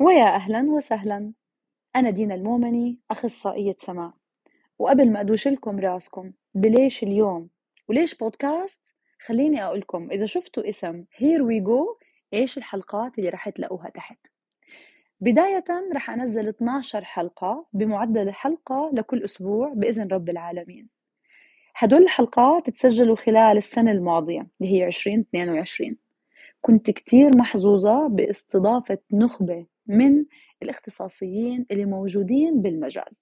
ويا أهلا وسهلا. أنا دينا المومني أخصائية سماع. وقبل ما أدوش لكم راسكم بليش اليوم وليش بودكاست خليني أقول لكم إذا شفتوا اسم Here We Go إيش الحلقات اللي رح تلاقوها تحت؟ بداية رح أنزل 12 حلقة بمعدل حلقة لكل أسبوع بإذن رب العالمين. هدول الحلقات تسجلوا خلال السنة الماضية اللي هي 2022 كنت كتير محظوظة باستضافة نخبة من الاختصاصيين اللي موجودين بالمجال.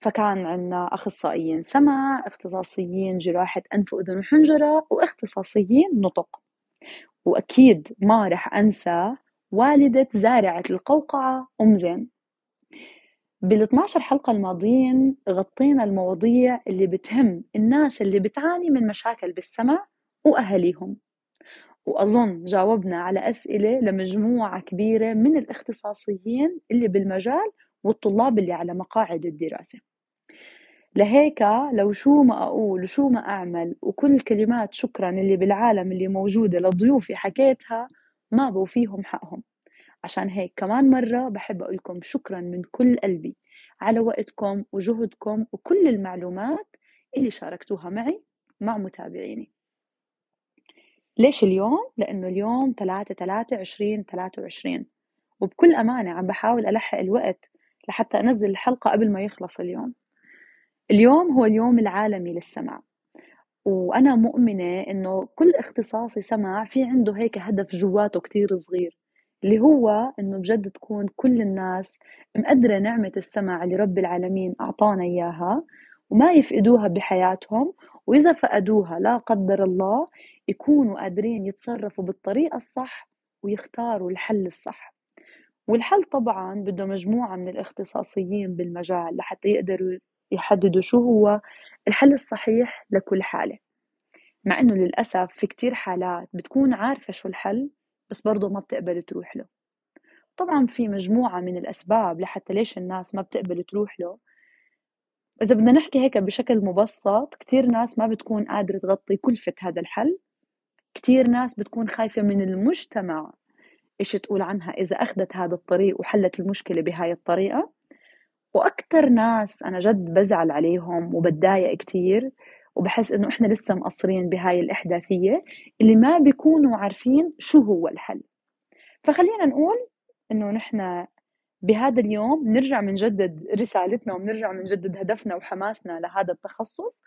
فكان عندنا أخصائيين سمع اختصاصيين جراحة أنف وأذن وحنجرة واختصاصيين نطق. وأكيد ما رح أنسى والدة زارعة القوقعة أم زين. بال 12 حلقة الماضيين غطينا المواضيع اللي بتهم الناس اللي بتعاني من مشاكل بالسمع وأهاليهم. وأظن جاوبنا على أسئلة لمجموعة كبيرة من الاختصاصيين اللي بالمجال والطلاب اللي على مقاعد الدراسة. لهيك لو شو ما أقول وشو ما أعمل وكل كلمات شكرا اللي بالعالم اللي موجودة لضيوفي حكيتها ما بوفيهم حقهم. عشان هيك كمان مرة بحب أقول لكم شكرا من كل قلبي على وقتكم وجهدكم وكل المعلومات اللي شاركتوها معي مع متابعيني. ليش اليوم؟ لأنه اليوم 3 3 20 23 وبكل أمانة عم بحاول ألحق الوقت لحتى أنزل الحلقة قبل ما يخلص اليوم. اليوم هو اليوم العالمي للسمع وأنا مؤمنة إنه كل اختصاصي سمع في عنده هيك هدف جواته كتير صغير اللي هو إنه بجد تكون كل الناس مقدرة نعمة السمع اللي رب العالمين أعطانا إياها وما يفقدوها بحياتهم وإذا فقدوها لا قدر الله يكونوا قادرين يتصرفوا بالطريقة الصح ويختاروا الحل الصح. والحل طبعا بده مجموعة من الاختصاصيين بالمجال لحتى يقدروا يحددوا شو هو الحل الصحيح لكل حالة. مع إنه للأسف في كتير حالات بتكون عارفة شو الحل بس برضه ما بتقبل تروح له. طبعا في مجموعة من الأسباب لحتى ليش الناس ما بتقبل تروح له. إذا بدنا نحكي هيك بشكل مبسط كتير ناس ما بتكون قادرة تغطي كلفة هذا الحل. كتير ناس بتكون خايفة من المجتمع. إيش تقول عنها؟ إذا أخذت هذا الطريق وحلت المشكلة بهاي الطريقة. وأكتر ناس أنا جد بزعل عليهم وبتضايق كتير وبحس إنه إحنا لسه مقصرين بهاي الإحداثية اللي ما بيكونوا عارفين شو هو الحل. فخلينا نقول إنه نحن بهذا اليوم نرجع منجدد رسالتنا ونرجع منجدد هدفنا وحماسنا لهذا التخصص.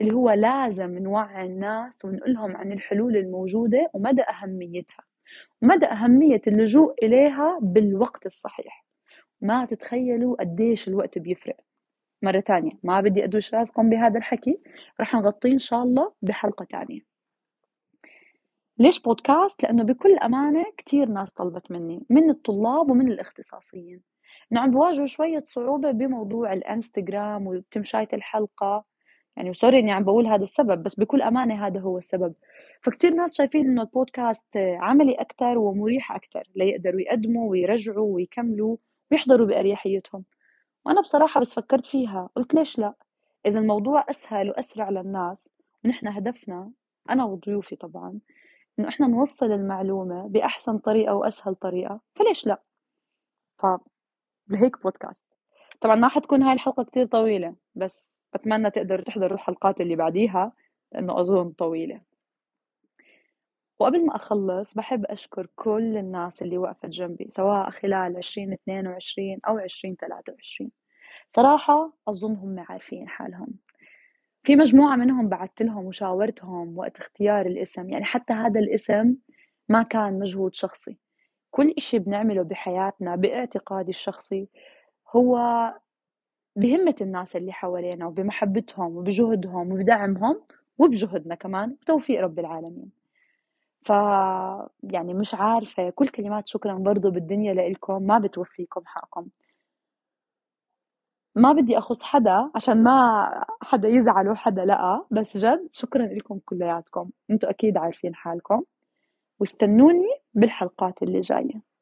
اللي هو لازم نوعي الناس ونقولهم عن الحلول الموجودة ومدى أهميتها. ومدى أهمية اللجوء إليها بالوقت الصحيح. ما تتخيلوا قديش الوقت بيفرق. مرة تانية ما بدي أدوش راسكم بهذا الحكي رح نغطيه إن شاء الله بحلقة تانية. ليش بودكاست؟ لأنه بكل أمانة كتير ناس طلبت مني من الطلاب ومن الاختصاصيين. إنه عم بواجهوا شوية صعوبة بموضوع الإنستغرام وتمشاية الحلقة. يعني سوري إني عم بقول هذا السبب بس بكل أمانة هذا هو السبب. فكتير ناس شايفين إنه البودكاست عملي أكثر ومريح أكثر ليقدروا يقدموا ويرجعوا ويكملوا ويحضروا بأريحيتهم. وأنا بصراحة بس فكرت فيها قلت ليش لا؟ إذا الموضوع أسهل وأسرع للناس ونحن هدفنا أنا وضيوفي طبعا إنه إحنا نوصل المعلومة بأحسن طريقة وأسهل طريقة فليش لا؟ ف لهيك بودكاست. طبعا ما حتكون هاي الحلقة كتير طويلة بس بتمنى تقدروا تحضروا الحلقات اللي بعديها لأنه أظن طويلة. وقبل ما أخلص بحب أشكر كل الناس اللي وقفت جنبي سواء خلال 2022 أو 2023 صراحة أظن هم عارفين حالهم. في مجموعة منهم بعثت لهم وشاورتهم وقت اختيار الاسم يعني حتى هذا الاسم ما كان مجهود شخصي. كل إشي بنعمله بحياتنا باعتقادي الشخصي هو بهمة الناس اللي حوالينا وبمحبتهم وبجهدهم وبدعمهم وبجهدنا كمان وتوفيق رب العالمين. ف يعني مش عارفة كل كلمات شكرا برضو بالدنيا لإلكم. ما بتوفيكم حقكم. ما بدي أخص حدا عشان ما حدا يزعل وحدا لأ بس جد شكرا لكم كلياتكم. أنتوا أكيد عارفين حالكم. واستنوني بالحلقات اللي جاية.